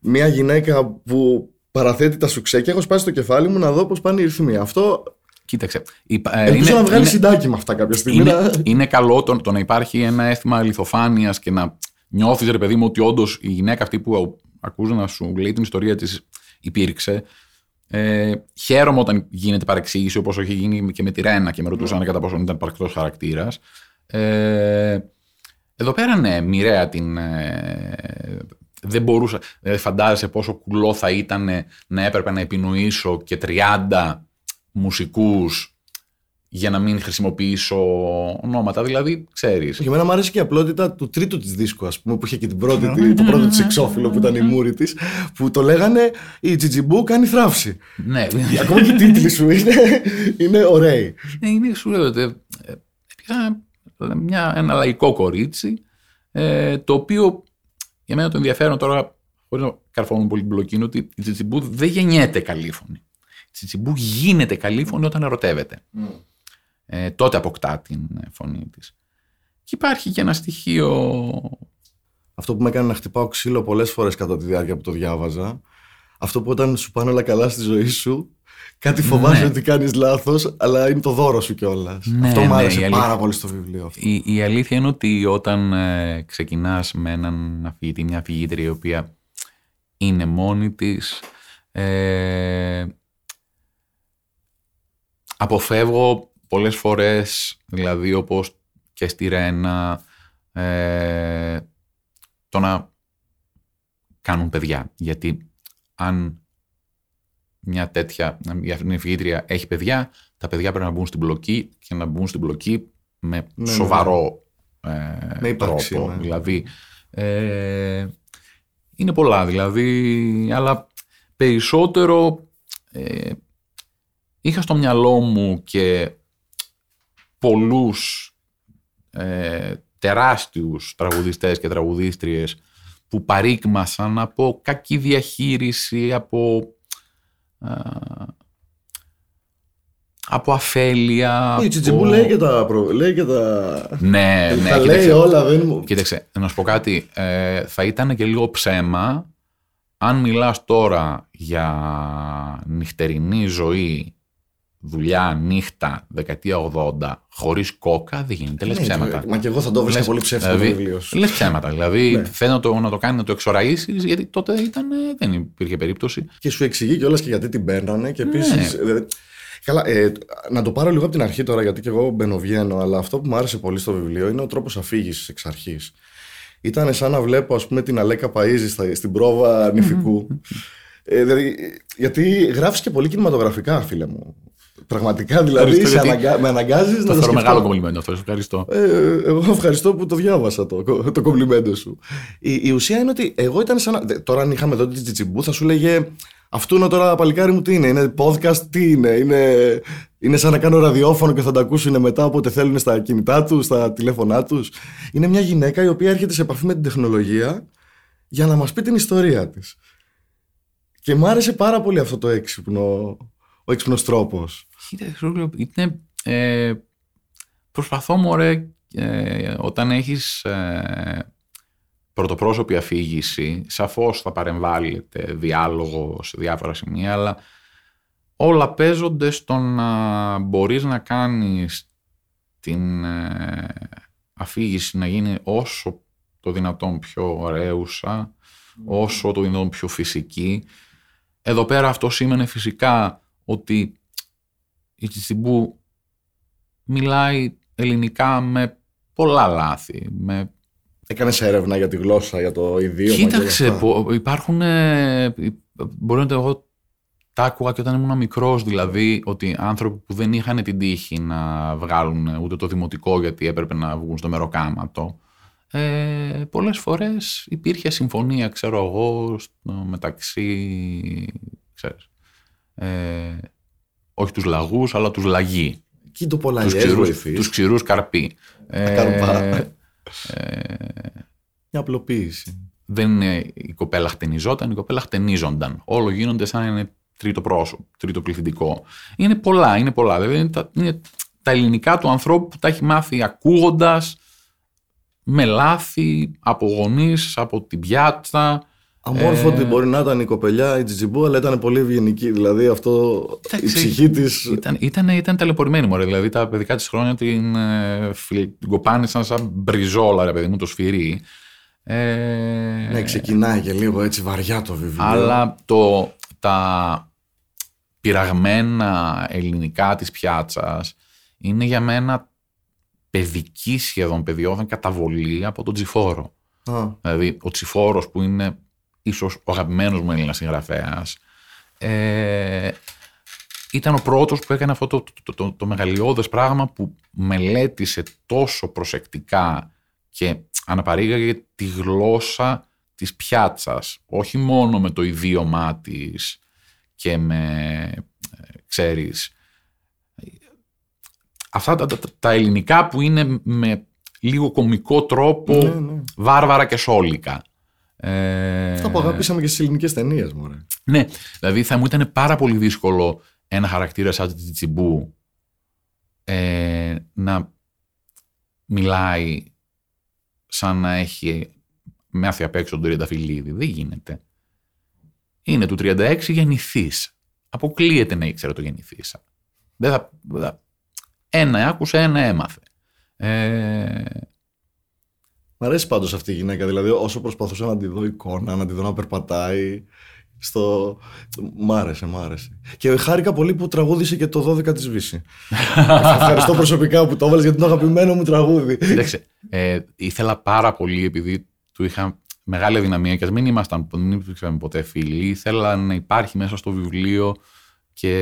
μια γυναίκα που παραθέτει τα σουξέ και έχω σπάσει το κεφάλι μου να δω πώς πάνε οι ρυθμοί. Αυτό Κοίταξε. υπα- ε, ελπίζω να βγάλει είναι- συντάκι με αυτά κάποια στιγμή. είναι, να- είναι καλό το, το να υπάρχει ένα αίσθημα αληθοφάνεια και να νιώθεις, ρε παιδί μου, ότι όντως η γυναίκα αυτή που ακούς να σου λέει την ιστορία της υπήρξε. Ε, χαίρομαι όταν γίνεται παρεξήγηση, όπως έχει γίνει και με τη Ρένα και με ρωτούσαν κατά πόσο ήταν παρκτός χαρακτήρας. Ε, εδώ πέρα, ναι, μοιραία την. Ε, δεν μπορούσα. Δεν φαντάζεσαι πόσο κουλό θα ήταν να έπρεπε να επινοήσω και 30 μουσικούς για να μην χρησιμοποιήσω ονόματα. Δηλαδή, ξέρεις. Και εμένα μου άρεσε και η απλότητα του τρίτου της δίσκου, ας πούμε, που είχε και την πρώτη, τη- το πρώτο της εξώφυλλο που ήταν η μούρη της, που το λέγανε Η Τζιτζιμπού κάνει θράψη. ναι, Ακόμα και οι τίτλοι σου είναι, είναι ωραίοι. Ναι, είναι, σου λέω, ότι, ε, έπιασα μια, ένα λαϊκό κορίτσι, ε, το οποίο για μένα το ενδιαφέρον τώρα, χωρίς να καρφώνουμε πολύ την μπλοκή, είναι ότι η Τσιτσιμπού δεν γεννιέται καλή φωνή. Η Τσιτσιμπού γίνεται καλή φωνή όταν ερωτεύεται. Ε, τότε αποκτά την ε, φωνή της. Και υπάρχει και ένα στοιχείο... Αυτό που με έκανε να χτυπάω ξύλο πολλές φορές κατά τη διάρκεια που το διάβαζα. Αυτό που όταν σου πάνε όλα καλά στη ζωή σου, κάτι φοβάσαι Ναι. ότι κάνεις λάθος, αλλά είναι το δώρο σου κιόλας. Ναι, αυτό μου ναι, άρεσε η πάρα αλήθεια- πολύ στο βιβλίο αυτό. Η, η αλήθεια είναι ότι όταν ε, ξεκινάς με έναν αφηγητή, μια αφηγήτρια η οποία είναι μόνη της, ε, αποφεύγω πολλές φορές, δηλαδή όπως και στη Ρένα, ε, το να κάνουν παιδιά. Γιατί αν μια τέτοια, μια αφηγήτρια έχει παιδιά, τα παιδιά πρέπει να μπουν στην μπλοκή και να μπουν στην μπλοκή με Ναι, σοβαρό ε, Με ύπαρξη, τρόπο. ναι. Δηλαδή, ε, είναι πολλά δηλαδή, αλλά περισσότερο ε, είχα στο μυαλό μου και πολλούς ε, τεράστιους τραγουδιστές και τραγουδίστριες που παρήκμασαν από κακή διαχείριση, από, ε, από αφέλεια. Η Τσιτσιμπού από- λέει και τα. προ- Λέει και τα. Ναι, ναι, τα λέει κοίταξε. όλα, δεν μου. Κοίταξε, να σου πω κάτι. Ε, θα ήταν και λίγο ψέμα αν μιλάς τώρα για νυχτερινή ζωή, δουλειά, νύχτα, δεκαετία 80, χωρίς κόκα, δεν γίνεται. Λες Ναι, ψέματα. Μα και εγώ θα το βρίσκα Λες- πολύ ψεύτικο το δηλαδή, βιβλίο σου. Λες ψέματα. Δηλαδή, Ναι. θέλω να το, να το κάνει να το εξοραίσεις, γιατί τότε ήταν, ε, δεν υπήρχε περίπτωση. Και σου εξηγεί κιόλας και γιατί την παίρνανε. Και επίσης. Ναι. Καλά, ε, να το πάρω λίγο από την αρχή τώρα, γιατί και εγώ μπαινοβγαίνω, αλλά αυτό που μου άρεσε πολύ στο βιβλίο είναι ο τρόπος αφήγησης εξ αρχής. Ήταν σαν να βλέπω, ας πούμε, την Αλέκα Παΐζη στα- στην πρόβα νηφικού. ε, δηλαδή, γιατί γράφεις και πολύ κινηματογραφικά, φίλε μου. Πραγματικά, δηλαδή, Ευχαριστώ, σε γιατί αναγκα... με αναγκάζεις να Το το θεωρώ σκεφτώ. μεγάλο κομπλιμέντο αυτό. σε Ευχαριστώ. Ε, εγώ ευχαριστώ που το διάβασα το, το κομπλιμέντο σου. Η, η ουσία είναι ότι εγώ ήταν σαν. να- δε- Τώρα, αν είχαμε εδώ τη Τσιτσιμπού, θα σου λέγε Αυτό είναι τώρα, παλικάρι μου, τι είναι. Είναι podcast, τι είναι. Είναι, είναι σαν να κάνω ραδιόφωνο και θα τα ακούσουν μετά όποτε θέλουν στα κινητά τους, στα τηλέφωνά τους. Είναι μια γυναίκα η οποία έρχεται σε επαφή με την τεχνολογία για να μας πει την ιστορία της. Και μου άρεσε πάρα πολύ αυτό το έξυπνο, ο έξυπνος τρόπος. Κοίτα, Χρήστο, είναι, ε, προσπαθώ μωρέ, ε, όταν έχεις ε, πρωτοπρόσωπη αφήγηση, σαφώς θα παρεμβάλλεται διάλογο σε διάφορα σημεία, αλλά όλα παίζονται στο να μπορείς να κάνεις την ε, αφήγηση να γίνει όσο το δυνατόν πιο ωραίουσα, όσο το δυνατόν πιο φυσική. Εδώ πέρα αυτό σήμαινε φυσικά ότι η Τσιτσιμπού μιλάει ελληνικά με πολλά λάθη. Με... Έκανε έρευνα για τη γλώσσα, για το ιδίωμα. και όλα Κοίταξε, αυτά. πο- υπάρχουν. ε, μπορεί να το εγώ τα άκουγα και όταν ήμουν μικρός, δηλαδή, ότι άνθρωποι που δεν είχαν την τύχη να βγάλουν ούτε το δημοτικό γιατί έπρεπε να βγουν στο μεροκάματο. Ε, πολλές φορές υπήρχε συμφωνία, ξέρω εγώ, στο, μεταξύ, ξέρεις, ε, όχι τους λαγούς, αλλά τους λαγοί. Εκεί το πολλά τους, ξηρούς, τους ξηρούς καρποί. Ε, κάνουν πάρα. ε, Μια απλοποίηση. δεν είναι η κοπέλα χτενιζόταν, η κοπέλα χτενίζονταν. Όλο γίνονται σαν να είναι τρίτο πρόσωπο, τρίτο πληθυντικό. Είναι πολλά, είναι πολλά. Δηλαδή είναι τα, είναι τα ελληνικά του ανθρώπου που τα έχει μάθει ακούγοντας με λάθη από γονείς, από την πιάτσα. Αμόρφωτη Ε, μπορεί να ήταν η κοπελιά, η Τζιτζιμπού, αλλά ήταν πολύ ευγενική. Δηλαδή αυτό. Εντάξει, η ψυχή τη. Ήταν, ήταν, ήταν ταλαιπωρημένη μωρέ. Δηλαδή τα παιδικά της χρόνια την, ε, φιλ- την κοπάνησαν σαν μπριζόλα, ρε παιδί μου, το σφυρί. Ε, Ναι, ξεκινάει και λίγο έτσι βαριά το βιβλίο. Αλλά το, τα πειραγμένα ελληνικά της πιάτσας είναι για μένα παιδική σχεδόν παιδιόθεν καταβολή από τον Τσιφόρο. Α, Δηλαδή ο Τσιφόρος που είναι ίσως ο αγαπημένος μου Έλληνας συγγραφέας ε, ήταν ο πρώτος που έκανε αυτό το, το, το, το μεγαλειώδες πράγμα που μελέτησε τόσο προσεκτικά και αναπαρήγαγε τη γλώσσα της πιάτσας, όχι μόνο με το ιδίωμά της και με, ε, ξέρεις, αυτά τα, τα, τα ελληνικά που είναι με λίγο κομικό τρόπο ναι, ναι. βάρβαρα και σόλικα. Ε, Αυτά που αγαπήσαμε και στις ελληνικές ταινίες, μωρέ. ναι, δηλαδή θα μου ήταν πάρα πολύ δύσκολο ένα χαρακτήρα σαν τη Τσιμπού ε, να μιλάει σαν να έχει μάθει απ' έξω τον Τριανταφυλλίδη. Δεν γίνεται. Είναι του 36 γεννηθής. Αποκλείεται να ήξερε το γεννηθήσα. Δεν θα, δεν θα- Ένα άκουσε, ένα έμαθε. Ε, Μ' αρέσει πάντως αυτή η γυναίκα. Δηλαδή, όσο προσπαθούσα να τη δω εικόνα, να τη δω να περπατάει. Στο... Μ' άρεσε, μ' άρεσε. Και χάρηκα πολύ που τραγούδισε και το 12 της Βύση. Ευχαριστώ προσωπικά που το έβαλες γιατί είναι το αγαπημένο μου τραγούδι. Κοίταξε, ε, ήθελα πάρα πολύ επειδή του είχα μεγάλη αδυναμία και ας μην ήμασταν, δεν υπήρξαμε ποτέ φίλοι, ήθελα να υπάρχει μέσα στο βιβλίο και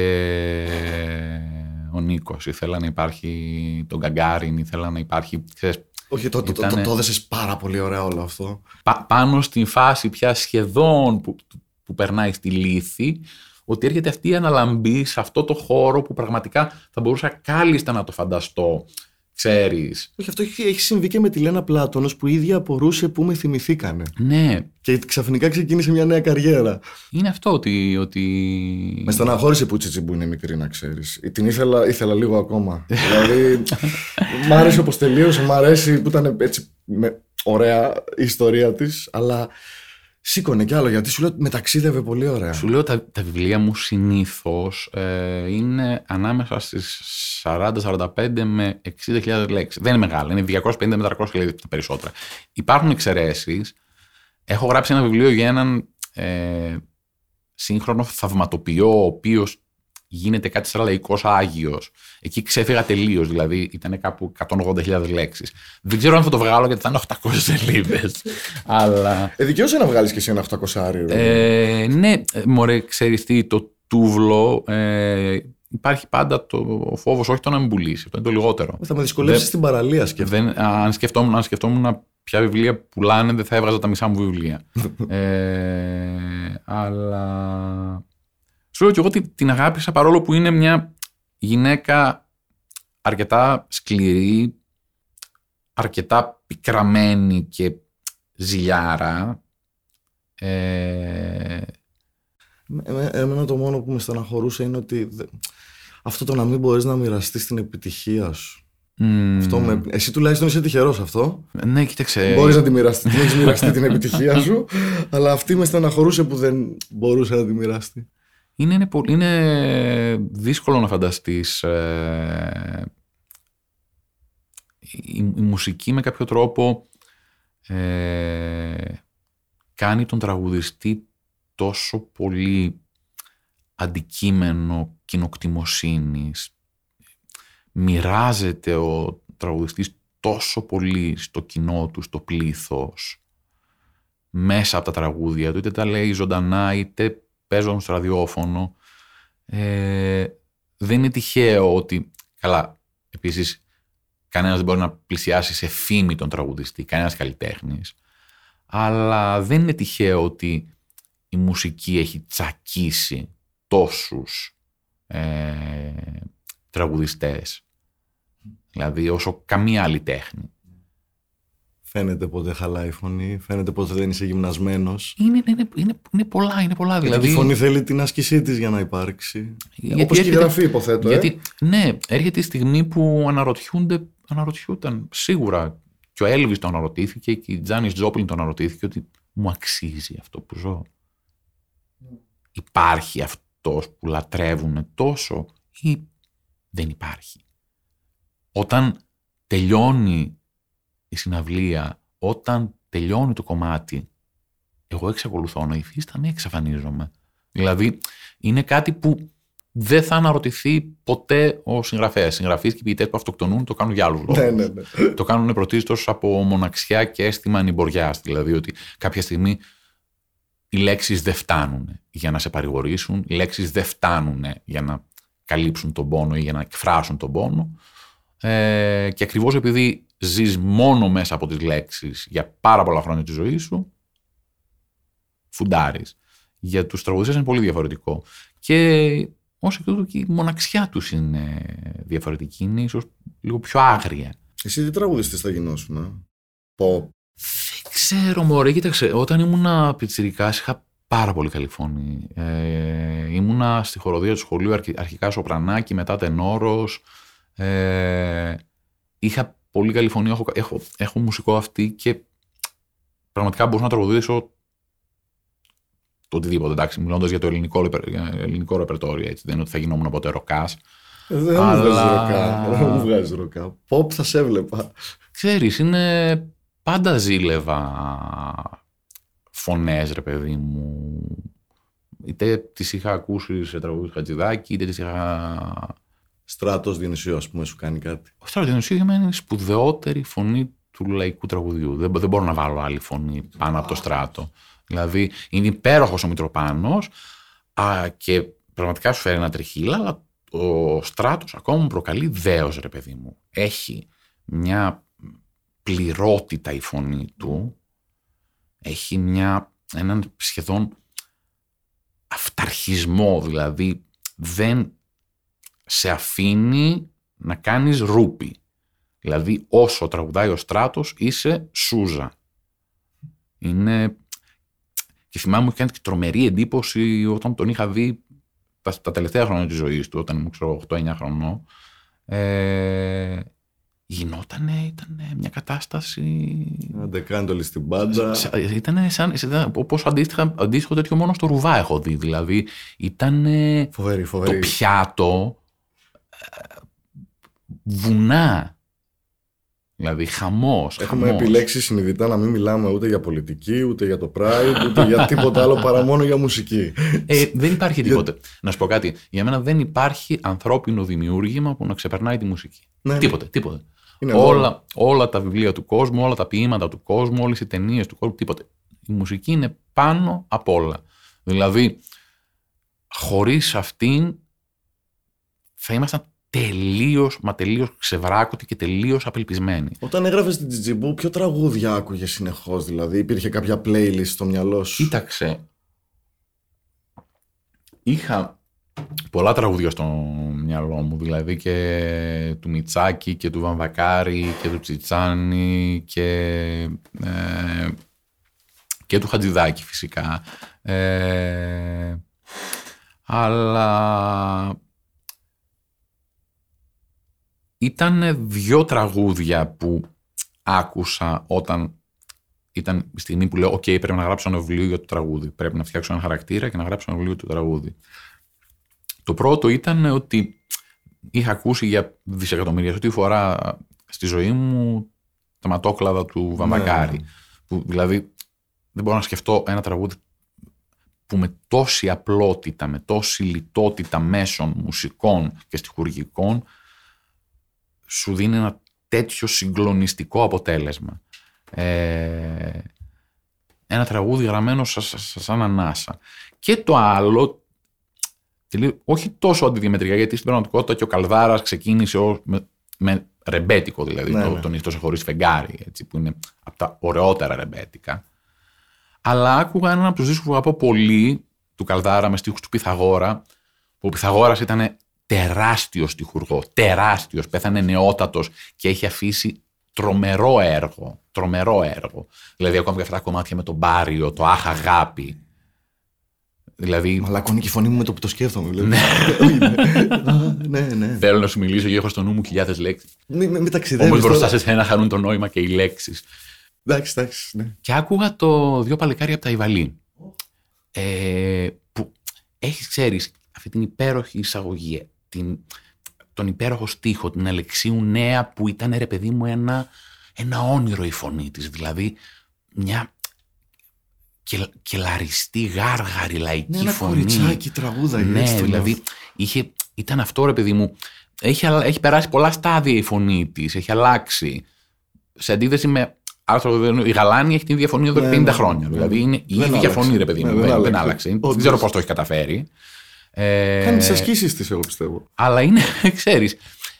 ο Νίκος, ήθελα να υπάρχει τον Γκαγκάριν, ήθελα να υπάρχει, ξέρεις, Όχι, το, το, το, το, το έδεσες πάρα πολύ ωραία όλο αυτό. πα- πάνω στην φάση πια σχεδόν που, που περνάει στη λύθη, ότι έρχεται αυτή η αναλαμπή σε αυτό το χώρο που πραγματικά θα μπορούσα κάλλιστα να το φανταστώ. Ξέρεις. Όχι, αυτό έχει, έχει συμβεί και με τη Λένα Πλάτωνος που η ίδια απορούσε που με θυμηθήκανε. Ναι, Και ξαφνικά ξεκίνησε μια νέα καριέρα. είναι αυτό ότι... ότι... Με στεναχώρησε που η Τσιτσιμπού είναι μικρή, να ξέρεις. Την ήθελα, ήθελα λίγο ακόμα. δηλαδή, μ' άρεσε όπως τελείωσε, μ' αρέσει που ήταν έτσι με, ωραία η ιστορία της, αλλά σήκωνε κι άλλο γιατί σου λέω ότι μεταξίδευε πολύ ωραία. Σου λέω τα, τα βιβλία μου συνήθως ε, είναι ανάμεσα στις 40-45 με 60.000 λέξεις. Δεν είναι μεγάλα, είναι 250 με 300 λέξεις τα περισσότερα. Υπάρχουν εξαιρέσεις. Έχω γράψει ένα βιβλίο για έναν ε, σύγχρονο θαυματοποιό, ο οποίος γίνεται κάτι σαν λαϊκός άγιος. Εκεί ξέφυγα τελείως, δηλαδή ήταν κάπου 180.000 λέξεις. Δεν ξέρω αν θα το βγάλω γιατί θα είναι 800 σελίδες. Αλλά... Ε, δικαίωσε να βγάλεις κι εσύ ένα 800 άριο. Ε, ναι, ε, μωρέ, ξέρεις τι, το τούβλο ε, υπάρχει πάντα το, ο φόβος όχι το να μην πουλήσει, αυτό είναι το λιγότερο. θα με δυσκολεύσει δεν- στην παραλία σκέφτομαι. Δεν, αν, σκεφτόμουν, αν σκεφτόμουν ποια βιβλία πουλάνε, δεν θα έβγαζα τα μισά μου βιβλία. ε, αλλά σου λέω και εγώ ότι την αγάπησα παρόλο που είναι μια γυναίκα αρκετά σκληρή, αρκετά πικραμένη και ζηλιάρα. Ε, Ε, εμένα το μόνο που με στεναχωρούσε είναι ότι δε- αυτό το να μην μπορείς να μοιραστείς την επιτυχία σου. μ, Αυτό με... Εσύ τουλάχιστον είσαι τυχερός αυτό. Ναι, κοίταξε. Μπορείς να τη μοιραστεί, την έχεις μοιραστεί την επιτυχία σου, αλλά αυτή με στεναχωρούσε που δεν μπορούσε να τη μοιραστεί. Είναι, είναι, πολύ- είναι δύσκολο να φανταστείς ε, η, η μουσική με κάποιο τρόπο ε, κάνει τον τραγουδιστή τόσο πολύ αντικείμενο κοινοκτημοσύνης. Μοιράζεται ο τραγουδιστής τόσο πολύ στο κοινό του, στο πλήθος μέσα από τα τραγούδια του, είτε τα λέει ζωντανά είτε παίζουν στο ραδιόφωνο. Ε, δεν είναι τυχαίο ότι, καλά, επίσης κανένας δεν μπορεί να πλησιάσει σε φήμη τον τραγουδιστή, κανένας καλλιτέχνης, αλλά δεν είναι τυχαίο ότι η μουσική έχει τσακίσει τόσους ε, τραγουδιστές. Δηλαδή όσο καμία άλλη τέχνη. Φαίνεται πότε χαλάει η φωνή, φαίνεται πότε δεν είσαι γυμνασμένος. Είναι, είναι, είναι, είναι πολλά, είναι πολλά. Δηλαδή... Δηλαδή, η φωνή θέλει την άσκησή της για να υπάρξει. Γιατί Όπως και η έρχεται- γραφή υποθέτω. ε. Γιατί, ναι, έρχεται η στιγμή που αναρωτιούνται, αναρωτιούταν σίγουρα και ο Έλβης το αναρωτήθηκε και η Τζάνις Τζόπλιν το αναρωτήθηκε ότι μου αξίζει αυτό που ζω; Υπάρχει αυτός που λατρεύουν τόσο ή δεν υπάρχει; Όταν τελειώνει η συναυλία, όταν τελειώνει το κομμάτι, εγώ εξακολουθώ να υφίσταμαι, εξαφανίζομαι. Δηλαδή, είναι κάτι που δεν θα αναρωτηθεί ποτέ ο συγγραφέας. Συγγραφείς και οι ποιητές που αυτοκτονούν το κάνουν για άλλους λόγους. Ναι, ναι, ναι. Το κάνουν πρωτίστως από μοναξιά και αίσθημα ανημποριά. Δηλαδή ότι κάποια στιγμή οι λέξεις δεν φτάνουν για να σε παρηγορήσουν, οι λέξεις δεν φτάνουν για να καλύψουν τον πόνο ή για να εκφράσουν τον πόνο. Ε, και ακριβώς επειδή ζεις μόνο μέσα από τις λέξεις για πάρα πολλά χρόνια της ζωής σου, φουντάρεις. Για τους τραγουδιστές είναι πολύ διαφορετικό. Και ως εκ τούτου και η μοναξιά τους είναι διαφορετική. Είναι ίσως λίγο πιο άγρια. Εσύ τι τραγουδιστής θα γινώσουν, ε; Pop. Δεν ξέρω, μωρέ, κοίταξε. Όταν ήμουνα πιτσιρικάς είχα πάρα πολύ καλή φωνή. Ε, ήμουνα στη χοροδία του σχολείου αρχι- αρχικά σοπρανάκι, μετά τενόρος. Ε, είχα πολύ καλή φωνή, έχω, έχω, έχω μουσικό αυτή και πραγματικά μπορούσα να τραγουδήσω το οτιδήποτε, εντάξει, μιλώντας για το ελληνικό, ρεπε- για ελληνικό ρεπερτόριο, έτσι, δεν είναι ότι θα γινόμουν ποτέ ροκάς. Ε, Δεν μου Αλλά- βγάζει ροκά. Δεν μου βγάζει ροκά. Pop θα σε έβλεπα. Ξέρεις, είναι πάντα ζήλευα φωνές, ρε παιδί μου. Είτε τις είχα ακούσει σε τραγούδι Χατζηδάκη, είτε τις είχα... Στράτος Διονυσίου, ας πούμε, σου κάνει κάτι. Ο Στρατιωτινοσίου για μένα είναι η σπουδαιότερη φωνή του λαϊκού τραγουδιού. Δεν, δεν μπορώ να βάλω άλλη φωνή πάνω από το στράτο. Δηλαδή, είναι υπέροχος ο Μητροπάνος α, και πραγματικά σου φέρει ένα τριχύλα, αλλά ο στράτος ακόμα μου προκαλεί δέος, ρε παιδί μου. Έχει μια πληρότητα η φωνή του. Έχει μια, έναν σχεδόν αυταρχισμό, δηλαδή δεν σε αφήνει να κάνεις ρούπι. Δηλαδή όσο τραγουδάει ο στράτος είσαι σούζα. Είναι... Και θυμάμαι μου κάνει τρομερή εντύπωση όταν τον είχα δει τα, τα τελευταία χρόνια της ζωής του, όταν ήμουν ξέρω 8-9 χρονών. Ε, γινότανε, ήταν μια κατάσταση... Αντεκάντολη στην πάντα. Ήταν σαν, όπως αντίστοιχα, αντίστοιχο τέτοιο μόνο στο Ρουβά έχω δει. Δηλαδή ήταν φοβερή, φοβερή. το πιάτο ε, βουνά. Δηλαδή χαμός. Έχουμε χαμός. επιλέξει συνειδητά να μην μιλάμε ούτε για πολιτική, ούτε για το Pride, ούτε για τίποτα άλλο παρά μόνο για μουσική. Ε, δεν υπάρχει τίποτε. να σου πω κάτι. Για μένα δεν υπάρχει ανθρώπινο δημιούργημα που να ξεπερνάει τη μουσική. Ναι. Τίποτε, τίποτε. όλα, όλα τα βιβλία του κόσμου, όλα τα ποίηματα του κόσμου, όλες οι ταινίες του κόσμου, τίποτε. Η μουσική είναι πάνω απ' όλα. Δηλαδή, χωρίς αυτήν θα ήμασταν τελείως, μα τελείως ξεβράκωτοι και τελείως απελπισμένοι. Όταν έγραφες την Τζιτζιμπού, ποιο τραγούδια άκουγε συνεχώς, δηλαδή υπήρχε κάποια playlist στο μυαλό σου; Κοίταξε. Είχα πολλά τραγούδια στο μυαλό μου, δηλαδή και του Μιτσάκη και του Βαμβακάρη και του Τσιτσάνη και, ε, και του Χατζηδάκη φυσικά. Ε, αλλά ήταν δυο τραγούδια που άκουσα όταν ήταν η στιγμή που λέω: OK, πρέπει να γράψω ένα βιβλίο για το τραγούδι. Πρέπει να φτιάξω ένα χαρακτήρα και να γράψω ένα βιβλίο για το τραγούδι. Το πρώτο ήταν ότι είχα ακούσει για δισεκατομμύρια αυτή φορά στη ζωή μου τα ματόκλαδα του Βαμβακάρη. Ναι. Που, δηλαδή δεν μπορώ να σκεφτώ ένα τραγούδι που με τόση απλότητα, με τόση λιτότητα μέσων μουσικών και στοιχουργικών σου δίνει ένα τέτοιο συγκλονιστικό αποτέλεσμα. Ε, ένα τραγούδι γραμμένο σαν ανάσα. Και το άλλο, όχι τόσο αντιδιαμετρικά, γιατί στην πραγματικότητα και ο Καλδάρας ξεκίνησε ως, με, με ρεμπέτικο δηλαδή, ναι, το, ναι. τον ήρθο σε χωρίς φεγγάρι, έτσι, που είναι από τα ωραιότερα ρεμπέτικα. Αλλά άκουγα έναν από τους δίσκους που αγαπώ πολύ, του Καλδάρα με στίχους του Πυθαγόρα, που ο Πυθαγόρας ήταν τεράστιος τυχουργό, τεράστιος, πέθανε νεότατος και έχει αφήσει τρομερό έργο. Τρομερό έργο. Δηλαδή, ακόμα και αυτά τα κομμάτια με τον Μπάριο, το Αχ Αγάπη. Δηλαδή... Μαλακώνει και η φωνή μου με το που το σκέφτομαι. Δηλαδή. ναι, ναι. Θέλω να σου μιλήσω γιατί έχω στο νου μου χιλιάδες λέξεις. Μην μη, μη ταξιδεύεις. Όμως μπροστά σε ένα χαρούν το νόημα και οι λέξεις. Εντάξει, εντάξει. Ναι. Και άκουγα το δύο παλικάρια από τα Ιβαλή. Ε, που έχεις, ξέρεις, αυτή την υπέροχη εισαγωγή την, τον υπέροχο στίχο, την Αλεξίου Νέα που ήταν ρε παιδί μου ένα, ένα όνειρο η φωνή της. Δηλαδή μια και, κελαριστή γάργαρη λαϊκή ναι, ένα φωνή. Ένα κοριτσάκι τραγούδα. Ναι, δηλαδή είχε, ήταν αυτό ρε παιδί μου. Έχει, έχει περάσει πολλά στάδια η φωνή της, έχει αλλάξει. Σε αντίθεση με άρθρο, η Γαλάνη έχει την ίδια φωνή εδώ και 50 ναι, ναι, χρόνια. Ναι, δηλαδή είναι η ίδια φωνή, ρε παιδί μου. δεν, δεν άλλαξε. Δεν ξέρω πώς το έχει καταφέρει. Ε, Κάνει τις ασκήσεις της, εγώ πιστεύω. Αλλά είναι, ξέρεις,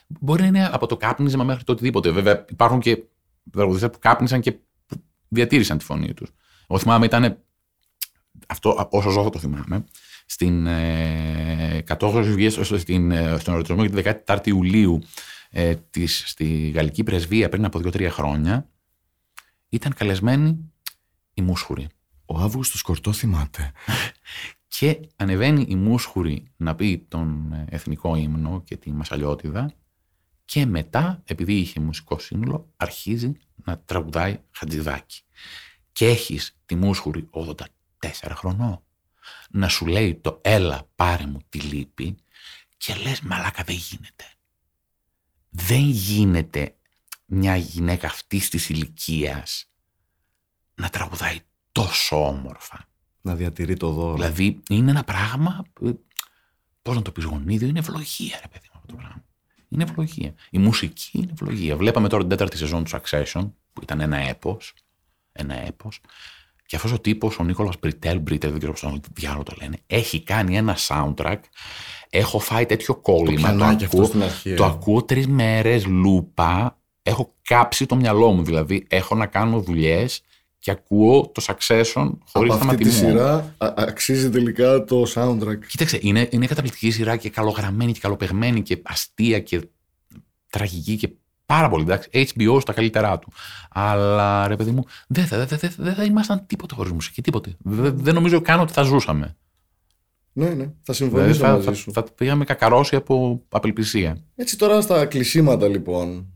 μπορεί να είναι από το κάπνισμα μέχρι το οτιδήποτε. Βέβαια, υπάρχουν και τραγουδιστές που κάπνισαν και που διατήρησαν τη φωνή τους. Εγώ θυμάμαι ήταν. Αυτό, όσο ζω, το θυμάμαι. Στην ε, κατόχωση στην, ε, στον ερωτισμό για την 14η Ιουλίου ε, της, στη Γαλλική Πρεσβεία πριν από 2-3 χρόνια ήταν καλεσμένη η Μούσχουρη. Ο Αύγουστος Κορτό θυμάται. Και ανεβαίνει η Μούσχουρη να πει τον εθνικό ύμνο και τη Μασαλιώτιδα και μετά, επειδή είχε μουσικό σύνολο, αρχίζει να τραγουδάει χατζηδάκι. Και έχεις τη Μούσχουρη 84 χρονών να σου λέει το έλα πάρε μου τη λύπη και λες μαλάκα δεν γίνεται. Δεν γίνεται μια γυναίκα αυτής της ηλικίας να τραγουδάει τόσο όμορφα να διατηρεί το δώρο. Δηλαδή είναι ένα πράγμα. Πώς να το πεις, γονίδιο, είναι ευλογία, ρε παιδί μου αυτό το πράγμα. Είναι ευλογία. Η μουσική είναι ευλογία. Βλέπαμε τώρα την τέταρτη σεζόν του Succession, που ήταν ένα έπος. Ένα έπος, και αυτός ο τύπος, ο Νίκολας Μπριτέλ, Μπριτέλ, δεν ξέρω πώς τον διάλογο το λένε, έχει κάνει ένα soundtrack. Έχω φάει τέτοιο κόλλημα. Το, το ακούω, το ακούω τρεις μέρες λούπα έχω κάψει το μυαλό μου. Δηλαδή, έχω να κάνω δουλειές και ακούω το Succession χωρίς Από να αυτή τη ματιμώ. σειρά α- αξίζει τελικά το soundtrack. Κοίταξε, είναι, είναι καταπληκτική σειρά και καλογραμμένη και καλοπεγμένη και αστεία και τραγική και πάρα πολύ. Εντάξει, HBO στα καλύτερά του. Αλλά ρε παιδί μου, δεν θα, δεν, δεν, δεν θα ήμασταν τίποτε χωρίς μουσική. Τίποτε. Δεν, δεν νομίζω καν ότι θα ζούσαμε. Ναι, ναι, θα Δηλαδή συμφωνήσω θα, μαζί θα, σου. θα πήγαμε κακαρώσει από απελπισία. Έτσι τώρα στα κλεισίματα λοιπόν.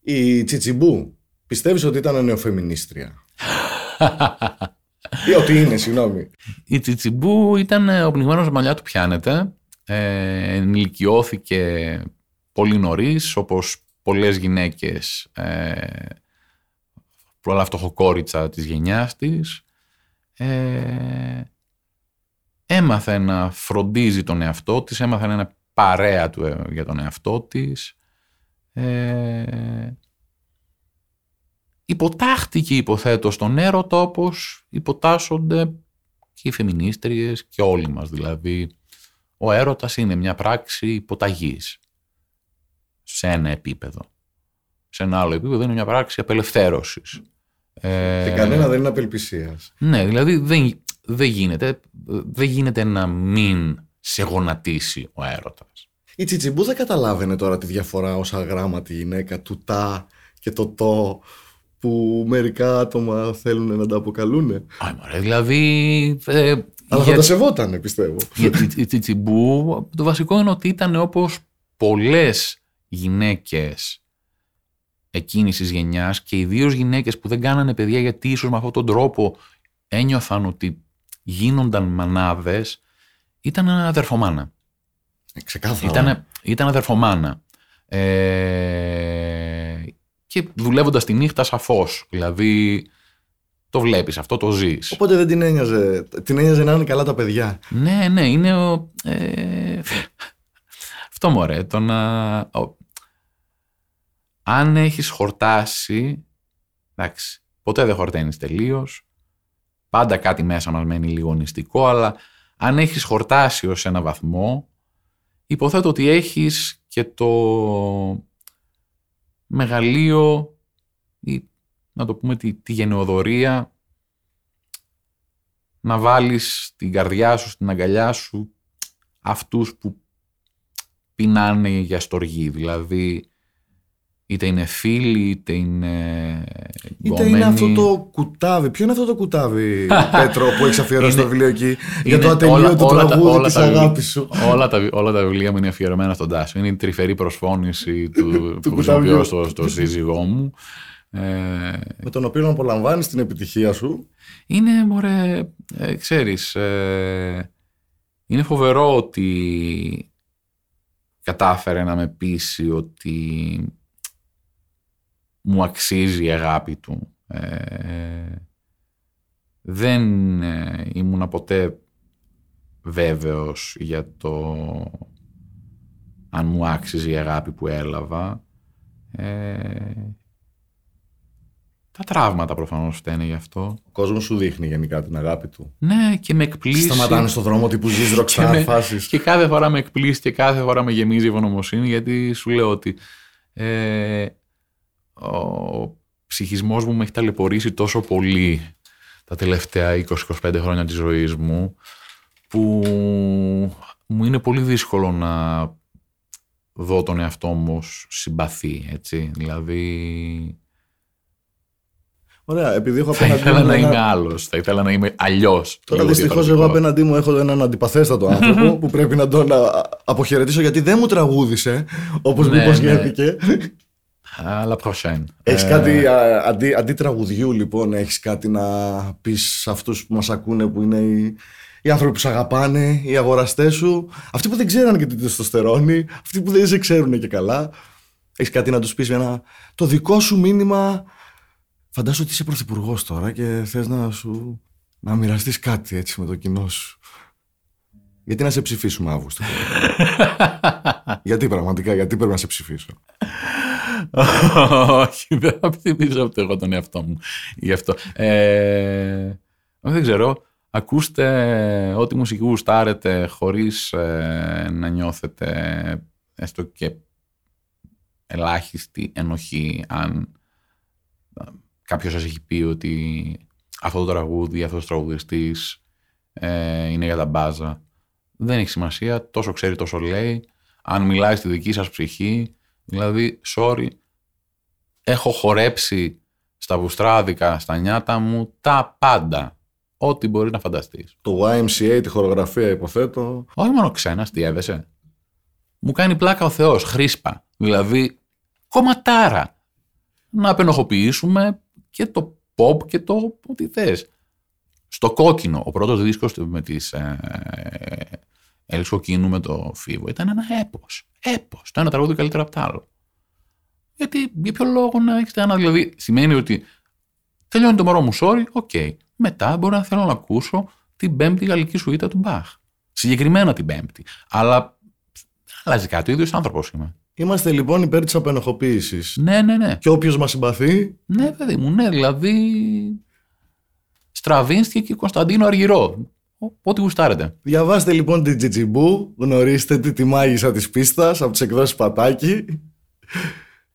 Η Τσιτσιμπού πιστεύεις ότι ήταν νεοφεμινίστρια; Ή ότι είναι, συγγνώμη. Η Τσιτσιμπού ήταν ε, ο πνιγμένος μαλλιά του πιάνεται. Ε, ενηλικιώθηκε πολύ νωρίς, όπως πολλές γυναίκες ε, πολλά φτωχοκόριτσα της γενιάς της. Ε, έμαθε να φροντίζει τον εαυτό της, έμαθε να είναι παρέα του ε, για τον εαυτό της. Ε, υποτάχτηκε υποθέτω στον έρωτα όπως υποτάσσονται και οι φεμινίστριες και όλοι μας δηλαδή. Ο έρωτας είναι μια πράξη υποταγής σε ένα επίπεδο. Σε ένα άλλο επίπεδο είναι μια πράξη απελευθέρωσης. Ε, Και κανένα δεν είναι απελπισίας. ναι, δηλαδή δεν, δεν, γίνεται, δεν γίνεται να μην σε γονατίσει ο έρωτας. Η Τσιτσιμπού θα καταλάβαινε τώρα τη διαφορά ως αγράμματη γυναίκα του τα και το το που μερικά άτομα θέλουν να τα αποκαλούν. Α, μωρέ, δηλαδή... ε, Αλλά θα για- τα σεβότανε, πιστεύω. η, η, η Τσιτσιμπού, το βασικό είναι ότι ήταν όπως πολλές γυναίκες εκείνης της γενιάς και ιδίως γυναίκες που δεν κάνανε παιδιά γιατί ίσως με αυτόν τον τρόπο ένιωθαν ότι γίνονταν μανάδες, ήταν αδερφομάνα. Ε, Ξεκάθαρα. Ήταν, ήταν αδερφομάνα. Ε, και δουλεύοντας τη νύχτα σαφώς. Δηλαδή το βλέπεις, αυτό το ζεις. Οπότε δεν την ένοιαζε. Την ένοιαζε να είναι καλά τα παιδιά. Ναι, ναι, είναι ο... Ε, αυτό μωρέ, το να... ο- αν έχεις χορτάσει, εντάξει, ποτέ δεν χορταίνεις τελείως, πάντα κάτι μέσα μας μένει λίγο νηστικό, αλλά αν έχεις χορτάσει ως ένα βαθμό, υποθέτω ότι έχεις και το μεγαλείο ή να το πούμε τη, τη γενεοδορία να βάλεις την καρδιά σου στην αγκαλιά σου αυτούς που πεινάνε για στοργή. Δηλαδή, είτε είναι φίλοι, είτε είναι Είτε γκόμενοι. είναι αυτό το κουτάβι. Ποιο είναι αυτό το κουτάβι, Πέτρο, που έχεις αφιερώσει το Είναι- βιβλίο εκεί για είναι το ατελείωτο όλα- όλα τα- τραγούδι όλα τη τα βιβλία- αγάπης σου. όλα, τα, όλα τα βιβλία μου είναι αφιερωμένα στον Τάσο. Είναι η τρυφερή προσφώνηση του, που κουταβιού. χρησιμοποιώ στο, στο σύζυγό μου. Ε, Με τον οποίο απολαμβάνεις την επιτυχία σου. Είναι, μωρέ, ε, ξέρεις, ε, είναι φοβερό ότι κατάφερε να με πείσει ότι μου αξίζει η αγάπη του. Ε, δεν ε, ήμουνα ποτέ βέβαιος για το αν μου άξιζε η αγάπη που έλαβα. Ε, τα τραύματα προφανώς φταίνε γι' αυτό. Ο κόσμος σου δείχνει γενικά την αγάπη του. Ναι, και με εκπλήσει. Σταματάνε στον δρόμο τύπου ζεις και, rockstar με- φάσεις. και κάθε φορά με εκπλήσει και κάθε φορά με γεμίζει η ευγνωμοσύνη γιατί σου λέω ότι ε, ο ψυχισμός μου με έχει ταλαιπωρήσει τόσο πολύ τα τελευταία 20-25 χρόνια της ζωής μου που μου είναι πολύ δύσκολο να δω τον εαυτό μου ως συμπαθή, έτσι. Δηλαδή Ωραία, επειδή έχω θα απέναντί ήθελα μου να ένα- είμαι άλλος, θα ήθελα να είμαι αλλιώς. Τώρα λίγο δυστυχώς εγώ διαφορετικό. απέναντί μου έχω έναν αντιπαθέστατο άνθρωπο που πρέπει να τον α, αποχαιρετήσω γιατί δεν μου τραγούδισε όπως μου Ναι, ναι. υποσχέθηκε. Αλλά prochaine. Έχεις Ε, κάτι α, αντί, αντί τραγουδιού λοιπόν, έχεις κάτι να πεις σε αυτούς που μας ακούνε που είναι οι, οι άνθρωποι που σε αγαπάνε, οι αγοραστές σου, αυτοί που δεν ξέρανε και τι τεστοστερόνη, αυτοί που δεν σε ξέρουν και καλά. Έχεις κάτι να τους πεις ένα. Το δικό σου μήνυμα. Φαντάσου ότι είσαι πρωθυπουργός τώρα και θες να σου. να μοιραστείς κάτι έτσι με το κοινό σου. Γιατί να σε ψηφίσουμε Αύγουστο; γιατί πραγματικά, γιατί πρέπει να σε ψηφίσω; Όχι, δεν θα θυμίζω ούτε εγώ τον εαυτό μου γι' αυτό. Ε, δεν ξέρω. Ακούστε ό,τι μουσική γουστάρετε χωρίς ε, να νιώθετε έστω και ελάχιστη ενοχή αν κάποιος σας έχει πει ότι αυτό το τραγούδι, αυτός ο τραγουδιστής ε, είναι για τα μπάζα. Δεν έχει σημασία, τόσο ξέρει τόσο λέει. Αν μιλάει στη δική σας ψυχή, δηλαδή, sorry, έχω χορέψει στα βουστράδικα, στα νιάτα μου, τα πάντα. Ό,τι μπορεί να φανταστείς. Το YMCA, τη χορογραφία υποθέτω. Όχι μόνο ξένας, τι έδεσε. Μου κάνει πλάκα ο Θεός, χρήσπα. Δηλαδή, κομματάρα. Να απενοχοποιήσουμε και το pop και το ό,τι θες. Στο κόκκινο, ο πρώτος δίσκος με τις ε, Έλλης Κοκκίνου με το Φίβο ήταν ένα έπος. Έπος. Το ένα τραγούδι καλύτερο από το άλλο. Γιατί για ποιο λόγο να έχετε ένα, δηλαδή σημαίνει ότι τελειώνει το μωρό μου sorry, OK. Okay. Μετά μπορώ να θέλω να ακούσω την πέμπτη γαλλική σουίτα του Μπαχ. Συγκεκριμένα την πέμπτη. Αλλά αλλάζει κάτι, ο ίδιος άνθρωπος είμαι. Είμαστε λοιπόν υπέρ της απενοχοποίησης. Ναι, ναι, ναι. Και όποιος μας συμπαθεί. Ναι, παιδί μου, ναι, δηλαδή. Στραβίνσκι και Κωνσταντίνο Αργυρό. Ό,τι γουστάρετε. Διαβάστε λοιπόν την Τζιτζιμπού, γνωρίστε τη, τη μάγισσα της πίστας από τις εκδόσεις Πατάκη.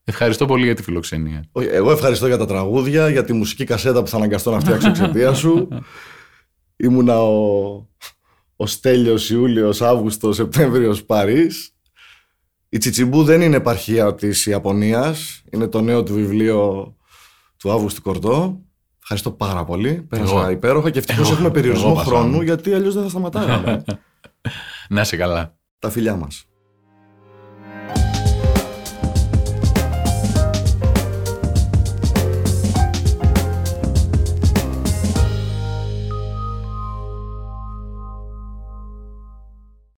Ευχαριστώ πολύ για τη φιλοξενία. Εγώ ευχαριστώ για τα τραγούδια, για τη μουσική κασέτα που θα αναγκαστώ να φτιάξω εξαιτίας σου. Ήμουνα ο, ο Στέλιος, Ιούλιος, Αύγουστος, Σεπτέμβριος, Παρίς. Η Τσιτσιμπού δεν είναι επαρχία της Ιαπωνίας. Είναι το νέο του βιβλίο του Αύγουστου Κορτό. Ευχαριστώ πάρα πολύ. Πέρασα υπέροχα και ευτυχώς έχουμε περιορισμό χρόνου γιατί αλλιώς δεν θα σταματάγαμε. να είσαι καλά. Τα φιλιά μας.